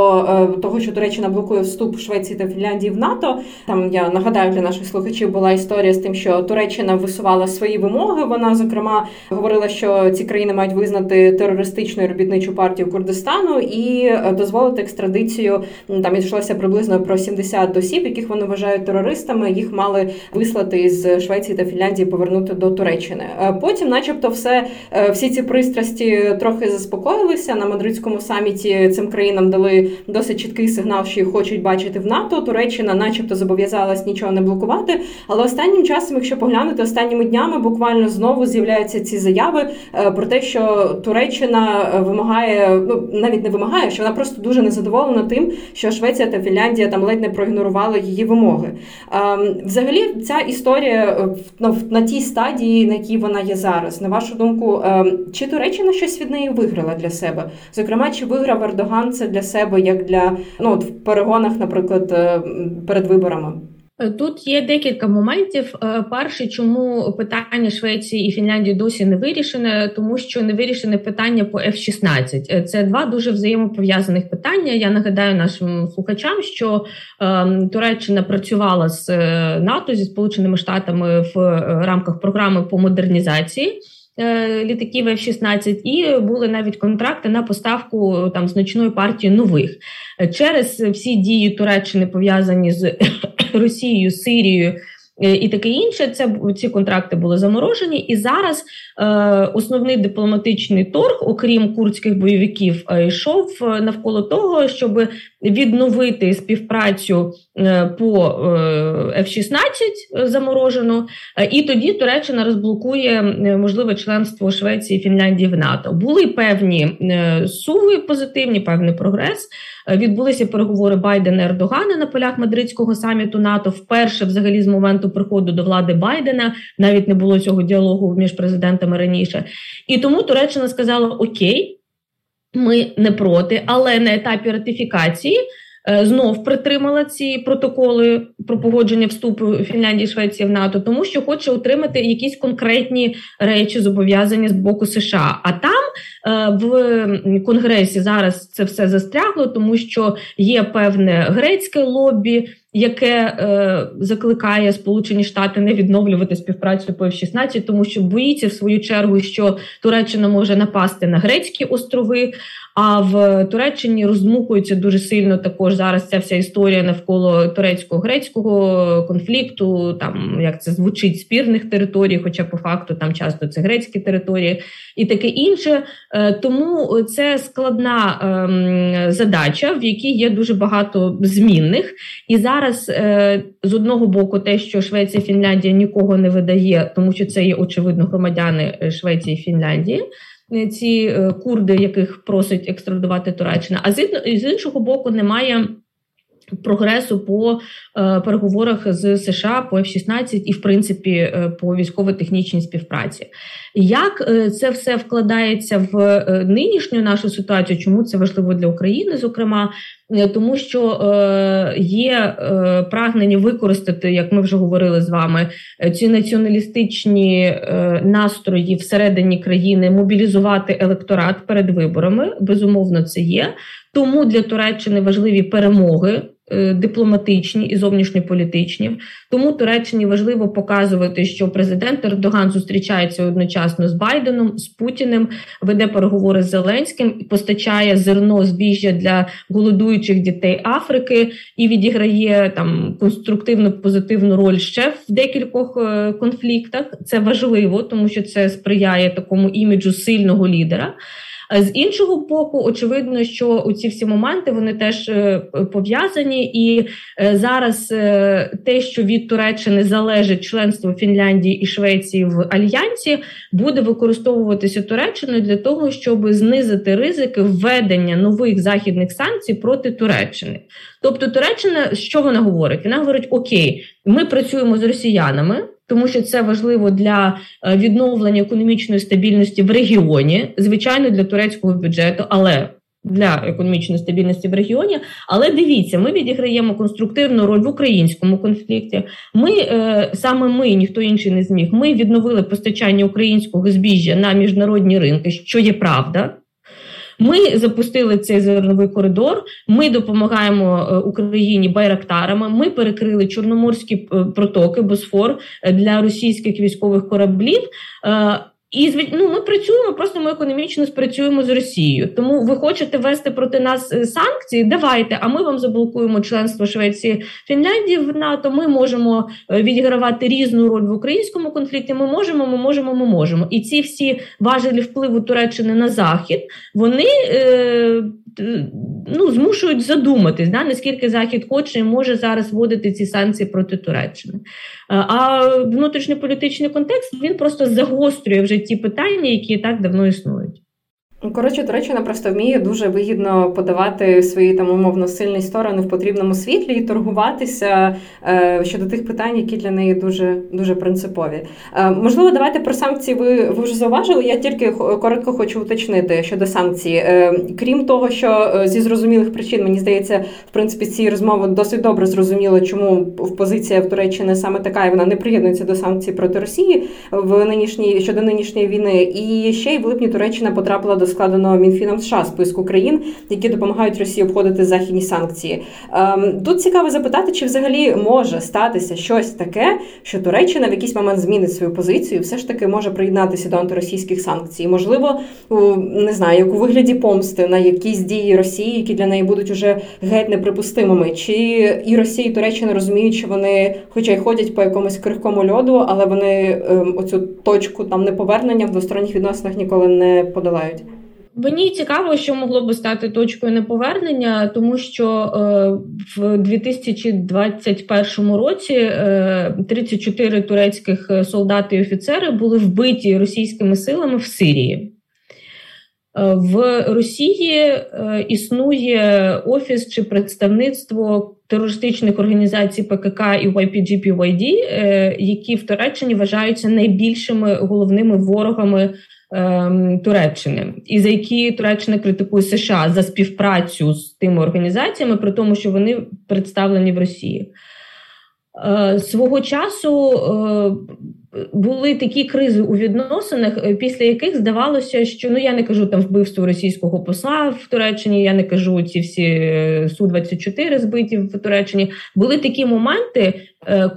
того, що Туреччина блокує вступ Швеції та Фінляндії в НАТО. Там я нагадаю для наших слухачів була історія з тим, що Туреччина висувала свої вимоги. Вона зокрема говорила, що ці країни мають визнати терористичну робітничу партію Курдистану і. Е, дозволити екстрадицію. Там йшлося приблизно про 70 осіб, яких вони вважають терористами. Їх мали вислати з Швеції та Фінляндії, повернути до Туреччини. Е, потім, начебто, все е, всі ці пристрасті трохи заспокоїлися на мадридському саміті. Цим країнам дали досить чіткий сигнал, що їх хочуть бачити в НАТО. Туреччина, начебто, зобов'язалась нічого не блокувати. Але останнім часом, якщо поглянути останніми днями, буквально знову з'являються ці заяви про те, що Туреччина вимагає, ну навіть не вимагає, що вона просто дуже незадоволена тим, що Швеція та Фінляндія там ледь не проігнорували її вимоги. Ем, взагалі, ця історія ну, на тій стадії, на якій вона є зараз, на вашу думку, ем, чи Туреччина щось від неї виграла для себе? Зокрема, чи виграв Ердоган це для себе як для ну от в перегонах, наприклад, е, перед виборами? Е, тут є декілька моментів. Е, перше, чому питання Швеції і Фінляндії досі не вирішене, тому що не вирішене питання по F-16. Е, це два дуже взаємопов'язаних питання. Я нагадаю нашим слухачам, що е, Туреччина працювала з НАТО зі Сполученими Штатами в рамках програми по модернізації. Літаків F-16 і були навіть контракти на поставку там значної партії нових через всі дії Туреччини пов'язані з Росією, Сирією. Е, і таке інше, це ці контракти були заморожені, і зараз е, основний дипломатичний торг, окрім курдських бойовиків, е, йшов е, навколо того, щоб відновити співпрацю по е, F-16 заморожену, і тоді Туреччина розблокує можливе членство Швеції і Фінляндії в НАТО. Були певні суви позитивні, певний прогрес. Відбулися переговори Байдена і Ердогана на полях мадридського саміту НАТО. Вперше, взагалі, з моменту приходу до влади Байдена навіть не було цього діалогу між президентами раніше. І тому Туреччина сказала: Окей, ми не проти, але на етапі ратифікації. Е, знов притримала ці протоколи про погодження вступу Фінляндії і Швеції в НАТО, тому що хоче отримати якісь конкретні речі зобов'язання з боку США. А там е, в Конгресі зараз це все застрягло, тому що є певне грецьке лобі яке е, закликає Сполучені Штати не відновлювати співпрацю по F-16, тому що боїться в свою чергу, що Туреччина може напасти на грецькі острови. А в Туреччині роздмухується дуже сильно також зараз ця вся історія навколо турецько-грецького конфлікту, там як це звучить спірних територій, хоча по факту там часто це грецькі території і таке інше. Е, тому це складна ем, задача, в якій є дуже багато змінних. І зараз е, з одного боку, те, що Швеція Фінляндія нікого не видає, тому що це є очевидно громадяни Швеції і Фінляндії. Е, ці курди, яких просить екстрадувати Туреччина, а з іншого боку, немає прогресу по е, переговорах з США по F-16 і, в принципі, е, по військово-технічній співпраці. Як е, це все вкладається в е, нинішню нашу ситуацію? Чому це важливо для України? Зокрема, е, тому що е, є е, прагнення використати, як ми вже говорили з вами, ці націоналістичні е, настрої всередині країни, мобілізувати електорат перед виборами. Безумовно, це є. Тому для Туреччини важливі перемоги. Е, дипломатичні і зовнішньополітичні. Тому Туреччині важливо показувати, що президент Ердоган зустрічається одночасно з Байденом, з Путіним, веде переговори з Зеленським і постачає зерно збіжжя для голодуючих дітей Африки і відіграє там конструктивну позитивну роль ще в декількох е, конфліктах. Це важливо, тому що це сприяє такому іміджу сильного лідера. З іншого боку, очевидно, що у ці всі моменти вони теж е, пов'язані, і е, зараз е, те, що від Туреччини залежить членство Фінляндії і Швеції в альянсі, буде використовуватися Туреччиною для того, щоб знизити ризики введення нових західних санкцій проти Туреччини. Тобто, Туреччина що вона говорить? Вона говорить: Окей, ми працюємо з росіянами тому що це важливо для е, відновлення економічної стабільності в регіоні, звичайно, для турецького бюджету, але для економічної стабільності в регіоні. Але дивіться, ми відіграємо конструктивну роль в українському конфлікті. Ми е, саме ми, ніхто інший не зміг. Ми відновили постачання українського збіжжя на міжнародні ринки, що є правда. Ми запустили цей зерновий коридор. Ми допомагаємо е, Україні байрактарами. Ми перекрили чорноморські е, протоки Босфор е, для російських військових кораблів. І ну, ми працюємо, просто ми економічно спрацюємо з Росією. Тому ви хочете вести проти нас е, санкції? Давайте, а ми вам заблокуємо членство Швеції Фінляндії в НАТО. Ми можемо е, відігравати різну роль в українському конфлікті. Ми можемо, ми можемо, ми можемо. І ці всі важелі впливу Туреччини на захід вони е, ну, змушують задуматись, да, наскільки Захід хоче і може зараз вводити ці санкції проти Туреччини. А внутрішньополітичний контекст він просто загострює вже ті питання, які так давно існують. Коротше, Туреччина просто вміє дуже вигідно подавати свої там умовно сильні сторони в потрібному світлі і торгуватися е, щодо тих питань, які для неї дуже дуже принципові. Е, можливо, давайте про санкції. Ви ви вже зауважили. Я тільки коротко хочу уточнити щодо санкцій. Е, крім того, що е, зі зрозумілих причин мені здається, в принципі, ці розмови досить добре зрозуміло, чому позиція в Туреччини саме така, і вона не приєднується до санкцій проти Росії в нинішній щодо нинішньої війни. І ще й в липні Туреччина потрапила до складеного Мінфіном США списку країн, які допомагають Росії обходити західні санкції. Ем, тут цікаво запитати, чи взагалі може статися щось таке, що Туреччина в якийсь момент змінить свою позицію, все ж таки може приєднатися до антиросійських санкцій. Можливо, не знаю, як у вигляді помсти на якісь дії Росії, які для неї будуть уже геть неприпустимими. Чи і Росія, і Туреччина розуміють, що вони, хоча й ходять по якомусь крихкому льоду, але вони ем, оцю точку там неповернення в двосторонніх відносинах ніколи не подолають. Мені цікаво, що могло би стати точкою неповернення, тому що е, в 2021 році е, 34 турецьких солдати і офіцери були вбиті російськими силами в Сирії. Е, в Росії е, існує офіс чи представництво терористичних організацій ПКК і YPG-PYD, е, які в Туреччині вважаються найбільшими головними ворогами Туреччини, і за які Туреччина критикує США за співпрацю з тими організаціями, при тому, що вони представлені в Росії. Е, свого часу е, були такі кризи у відносинах, е, після яких здавалося, що ну я не кажу там вбивство російського посла в Туреччині, я не кажу ці всі су 24 збиті в Туреччині. Були такі моменти,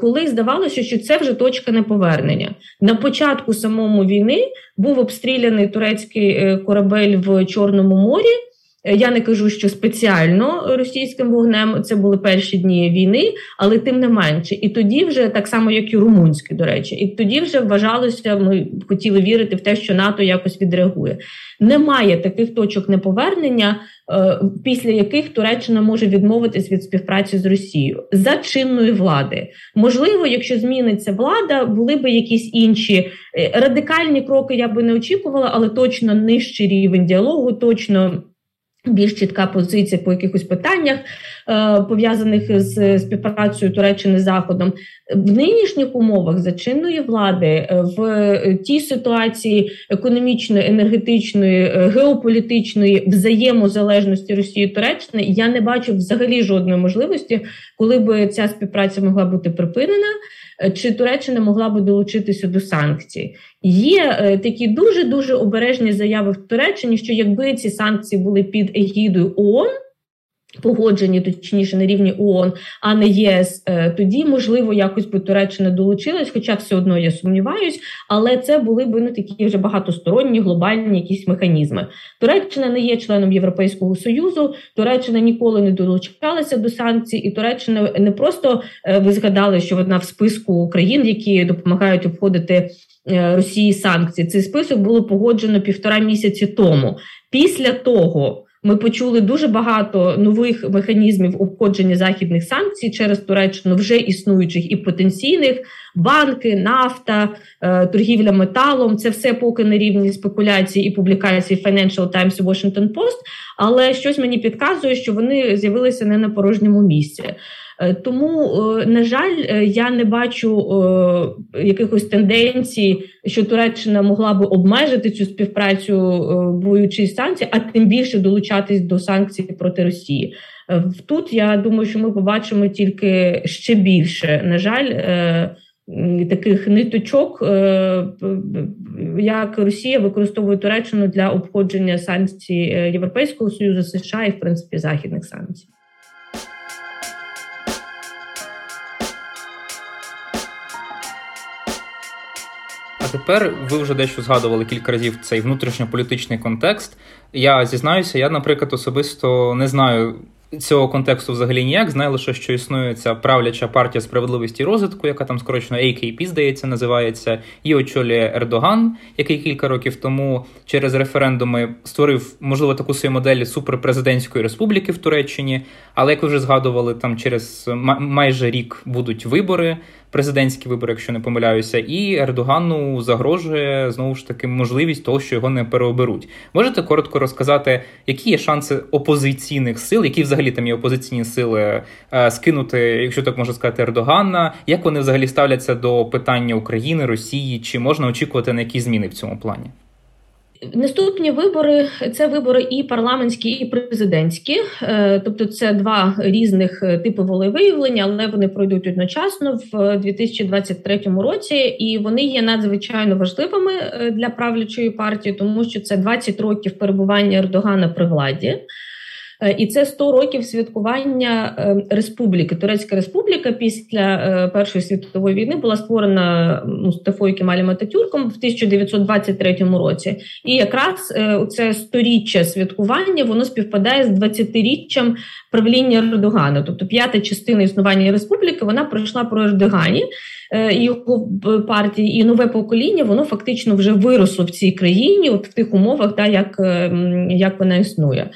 коли здавалося, що це вже точка неповернення. На початку самому війни був обстріляний турецький корабель в Чорному морі. Я не кажу, що спеціально російським вогнем це були перші дні війни, але тим не менше, і тоді вже так само, як і румунські, до речі, і тоді вже вважалося, ми хотіли вірити в те, що НАТО якось відреагує. Немає таких точок неповернення, е, після яких Туреччина може відмовитись від співпраці з Росією за чинної влади. Можливо, якщо зміниться влада, були би якісь інші е, радикальні кроки. Я би не очікувала, але точно нижчий рівень діалогу, точно. Більш чітка позиція по якихось питаннях, пов'язаних з співпрацею Туреччини з Заходом в нинішніх умовах за чинної влади е, в тій ситуації економічної, енергетичної, е, геополітичної взаємозалежності Росії Туреччини я не бачу взагалі жодної можливості, коли би ця співпраця могла бути припинена. Е, чи Туреччина могла би долучитися до санкцій? Є е, такі дуже дуже обережні заяви в Туреччині, що якби ці санкції були під егідою ООН, Погоджені точніше на рівні ООН, а не ЄС, е, тоді можливо якось би Туреччина долучилась, хоча все одно я сумніваюсь, але це були б ну такі вже багатосторонні глобальні якісь механізми. Туреччина не є членом Європейського союзу, Туреччина ніколи не долучалася до санкцій, і Туреччина не просто е, ви згадали, що вона в списку країн, які допомагають обходити е, Росії санкції. Цей список було погоджено півтора місяці тому. Після того. Ми почули дуже багато нових механізмів обходження західних санкцій через Туреччину, вже існуючих і потенційних банки, нафта, е, торгівля металом. Це все поки на рівні спекуляції і публікації Financial Times і Washington Post, Але щось мені підказує, що вони з'явилися не на порожньому місці. Е, тому, е, на жаль, е, я не бачу якихось тенденцій, що Туреччина могла би обмежити цю співпрацю, боючись санкцій, а тим більше долучатись до санкцій проти Росії. Тут я думаю, що ми побачимо тільки ще більше. На жаль, таких ниточок, як Росія використовує Туреччину для обходження санкцій Європейського союзу США і в принципі західних санкцій. Тепер ви вже дещо згадували кілька разів цей внутрішньополітичний контекст. Я зізнаюся, я, наприклад, особисто не знаю. Цього контексту взагалі ніяк знаю лише, що існує ця правляча партія справедливості і розвитку, яка там скорочено AKP, здається, називається, і очолює Ердоган, який кілька років тому через референдуми створив, можливо, таку свою модель суперпрезидентської республіки в Туреччині. Але як ви вже згадували, там через майже рік будуть вибори президентські вибори, якщо не помиляюся, і Ердогану загрожує знову ж таки можливість того, що його не переоберуть. Можете коротко розказати, які є шанси опозиційних сил, які взагалі там є опозиційні сили е, скинути, якщо так можна сказати, Ердогана? Як вони взагалі ставляться до питання України, Росії? Чи можна очікувати на якісь зміни в цьому плані? Наступні вибори це вибори і парламентські, і президентські, е, тобто це два різних е, типи волевиявлення, але вони пройдуть одночасно в 2023 році, і вони є надзвичайно важливими для правлячої партії, тому що це 20 років перебування Ердогана при владі. Е, і це 100 років святкування е, республіки. Турецька республіка після е, Першої світової війни була створена Мустафою Кемалем Ататюрком в 1923 році. І якраз це сторіччя святкування воно співпадає з 20-річчям правління Ердогана. Тобто п'ята частина існування республіки вона пройшла про Ердогані. Його партії і нове покоління, воно фактично вже виросло в цій країні, от в тих умовах, та як як вона існує.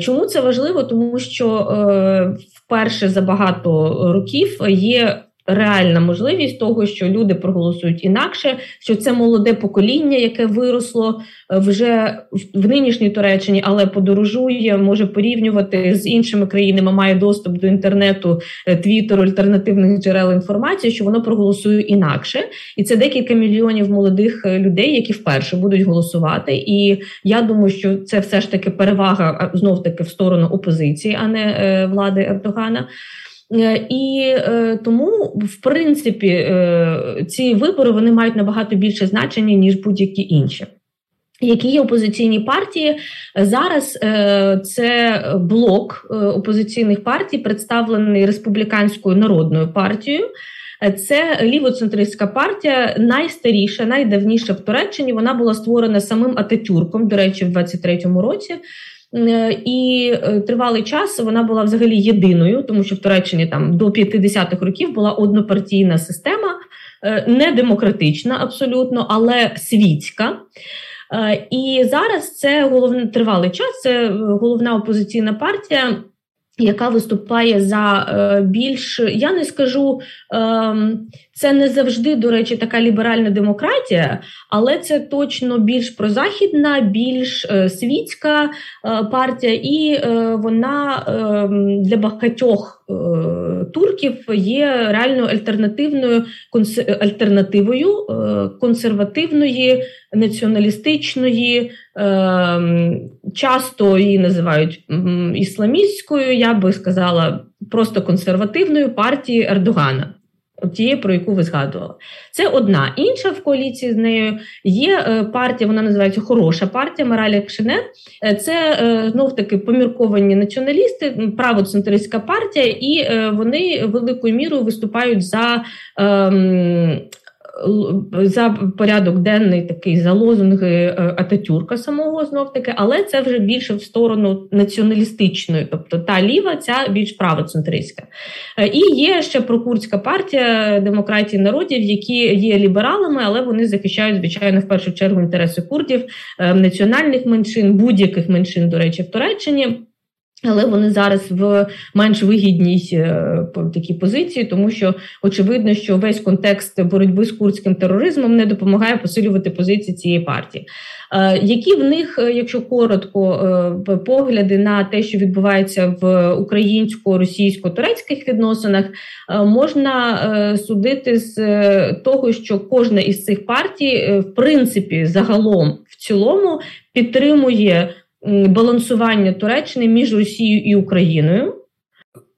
Чому це важливо? Тому що е, вперше за багато років є реальна можливість того, що люди проголосують інакше, що це молоде покоління, яке виросло е, вже в нинішній Туреччині, але подорожує, може порівнювати з іншими країнами, має доступ до інтернету, е, твіттеру, альтернативних джерел інформації, що воно проголосує інакше, і це декілька мільйонів молодих е, людей, які вперше будуть голосувати. І я думаю, що це все ж таки перевага знов таки в сторону опозиції, а не влади Ердогана. Е, і е, тому, в принципі, е, ці вибори вони мають набагато більше значення ніж будь-які інші. Які є опозиційні партії зараз? Це блок опозиційних партій, представлений республіканською народною партією. Це лівоцентристська партія, найстаріша, найдавніша в Туреччині. Вона була створена самим Ататюрком, до речі, в 23-му році. Е, і е, тривалий час вона була взагалі єдиною, тому що в Туреччині там до 50-х років була однопартійна система, е, не демократична абсолютно, але світська. І зараз це головне тривалий час. Це головна опозиційна партія яка виступає за е, більш, я не скажу, е, це не завжди, до речі, така ліберальна демократія, але це точно більш прозахідна, більш е, світська е, партія, і вона ем, для багатьох турків є реально альтернативною альтернативою е, консервативної, націоналістичної. Ем, часто її називають ісламістською, я би сказала, просто консервативною партії Ердогана. Тієї, про яку ви згадували. Це одна. Інша в коаліції з нею є е, партія, вона називається Хороша партія Моралі Кшенер. Е, це е, знов таки помірковані націоналісти, правоцентристська партія, і вони великою мірою виступають за ем, за порядок денний такий за лозунги е, Ататюрка самого знов таки, але це вже більше в сторону націоналістичної, тобто та ліва, ця більш правоцентристська. Е, і є ще прокурдська партія демократії народів, які є лібералами, але вони захищають, звичайно, в першу чергу інтереси курдів, е, національних меншин, будь-яких меншин, до речі, в Туреччині. Але вони зараз в менш вигідній е, такій позиції, тому що очевидно, що весь контекст боротьби з курдським тероризмом не допомагає посилювати позиції цієї партії. Е, які в них, е, якщо коротко, погляди на те, що відбувається в українсько-російсько-турецьких відносинах, можна судити з того, що кожна із цих партій, в принципі, загалом в цілому підтримує балансування Туреччини між Росією і Україною.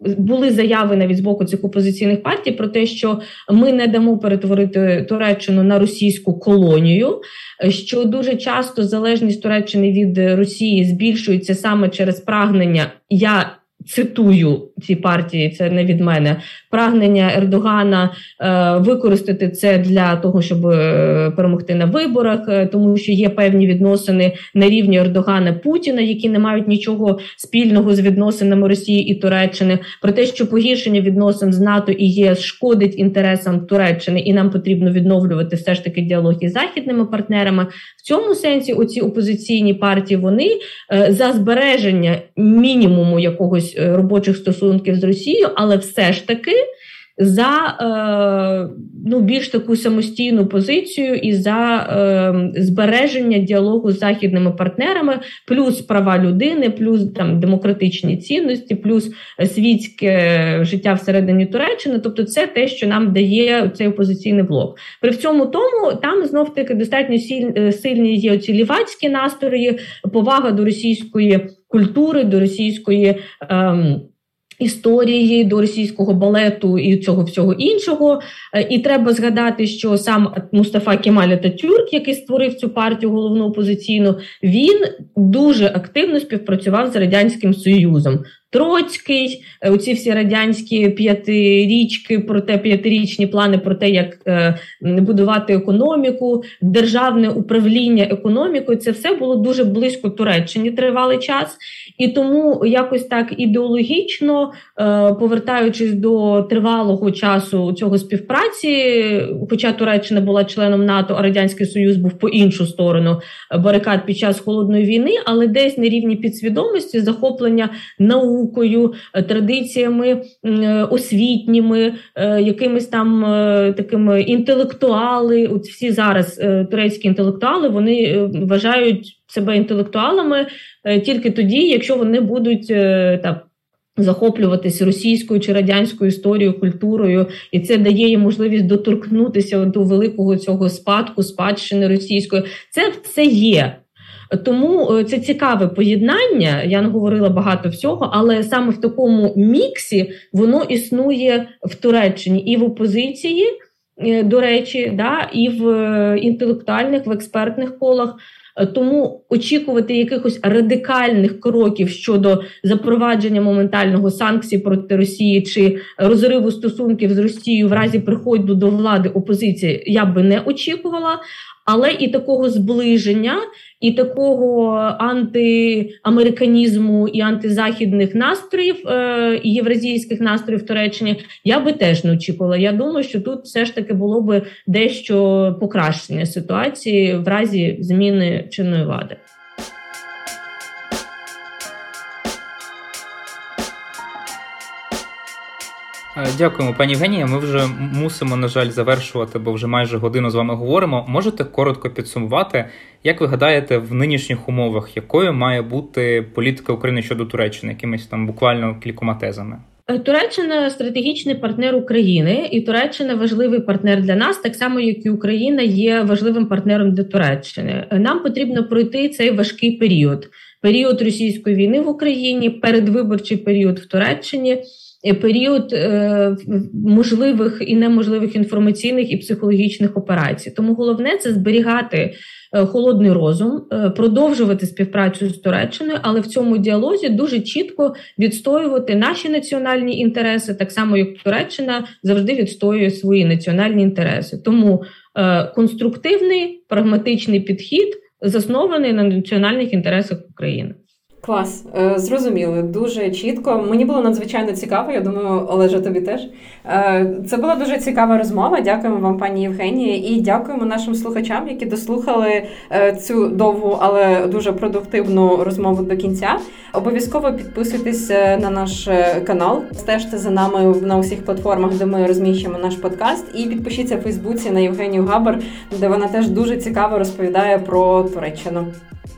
Були заяви навіть з боку цих опозиційних партій про те, що ми не дамо перетворити Туреччину на російську колонію, що дуже часто залежність Туреччини від Росії збільшується саме через прагнення я цитую ці партії, це не від мене прагнення Ердогана е, використати це для того, щоб е, перемогти на виборах, е, тому що є певні відносини на рівні Ердогана Путіна, які не мають нічого спільного з відносинами Росії і Туреччини, про те, що погіршення відносин з НАТО і ЄС шкодить інтересам Туреччини, і нам потрібно відновлювати все ж таки діалог із західними партнерами. В цьому сенсі оці опозиційні партії вони за збереження мінімуму якогось робочих стосунків з Росією, але все ж таки за е, ну, більш таку самостійну позицію і за е, збереження діалогу з західними партнерами, плюс права людини, плюс там демократичні цінності, плюс світське життя всередині Туреччини. Тобто, це те, що нам дає цей опозиційний блок. При всьому тому там знов таки достатньо е, сильні є оці лівацькі настрої, повага до російської культури, до російської. Е, Історії до російського балету і цього всього іншого, е, і треба згадати, що сам Мустафа Кемаль Татюрк, який створив цю партію головну опозиційну, він дуже активно співпрацював з радянським союзом. Троцький, е, оці всі радянські п'ятирічки, про те п'ятирічні плани про те, як е, будувати економіку, державне управління економікою. Це все було дуже близько Туреччині тривалий час, і тому якось так ідеологічно е, повертаючись до тривалого часу цього співпраці, хоча Туреччина була членом НАТО, а радянський Союз був по іншу сторону барикад під час холодної війни, але десь на рівні підсвідомості захоплення наук наукою, традиціями освітніми, якимись там такими інтелектуали. От всі зараз турецькі інтелектуали вони вважають себе інтелектуалами тільки тоді, якщо вони будуть так захоплюватись російською чи радянською історією, культурою, і це дає їм можливість доторкнутися до великого цього спадку, спадщини російської. Це все є. Тому е, це цікаве поєднання. Я не говорила багато всього, але саме в такому міксі воно існує в Туреччині і в опозиції, е, до речі, да, і в е, інтелектуальних, в експертних колах. Тому очікувати якихось радикальних кроків щодо запровадження моментального санкцій проти Росії чи розриву стосунків з Росією в разі приходу до влади опозиції я би не очікувала. Але і такого зближення, і такого антиамериканізму і антизахідних настроїв е, і євразійських настроїв Туреччині я би теж не очікувала. Я думаю, що тут все ж таки було би дещо покращення ситуації в разі зміни чинної влади. Дякуємо, пані Євгенія. Ми вже мусимо, на жаль, завершувати, бо вже майже годину з вами говоримо. Можете коротко підсумувати, як ви гадаєте, в нинішніх умовах якою має бути політика України щодо Туреччини, якимись там буквально кількома тезами? Е, Туреччина стратегічний партнер України, і Туреччина важливий партнер для нас, так само як і Україна є важливим партнером для Туреччини. Е, нам потрібно пройти цей важкий період. Період російської війни в Україні, передвиборчий період в Туреччині. Е, період е, можливих і неможливих інформаційних і психологічних операцій. Тому головне це зберігати е, холодний розум, продовжувати співпрацю з Туреччиною, але в цьому діалозі дуже чітко відстоювати наші національні інтереси, так само як Туреччина завжди відстоює свої національні інтереси. Тому конструктивний прагматичний підхід заснований на національних інтересах України. Клас, е, зрозуміло, дуже чітко. Мені було надзвичайно цікаво. Я думаю, Олежа, тобі теж е, це була дуже цікава розмова. Дякуємо вам, пані Євгенії, і дякуємо нашим слухачам, які дослухали е, цю довгу, але дуже продуктивну розмову до кінця. Обов'язково підписуйтесь на наш канал, стежте за нами на усіх платформах, де ми розміщуємо наш подкаст. І підпишіться в Фейсбуці на Євгенію Габар, де вона теж дуже цікаво розповідає про Туреччину.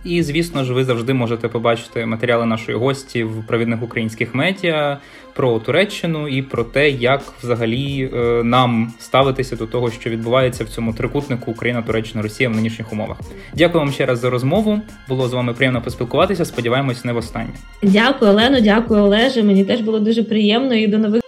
І, звісно ж, ви завжди можете побачити матеріали нашої гості в провідних українських медіа про Туреччину і про те, як взагалі е, нам ставитися до того, що відбувається в цьому трикутнику Україна, Туреччина, Росія в нинішніх умовах. Дякую вам ще раз за розмову. Було з вами приємно поспілкуватися. Сподіваємось, не в останнє. Дякую, Олено. Дякую, Олеже. Мені теж було дуже приємно і до нових.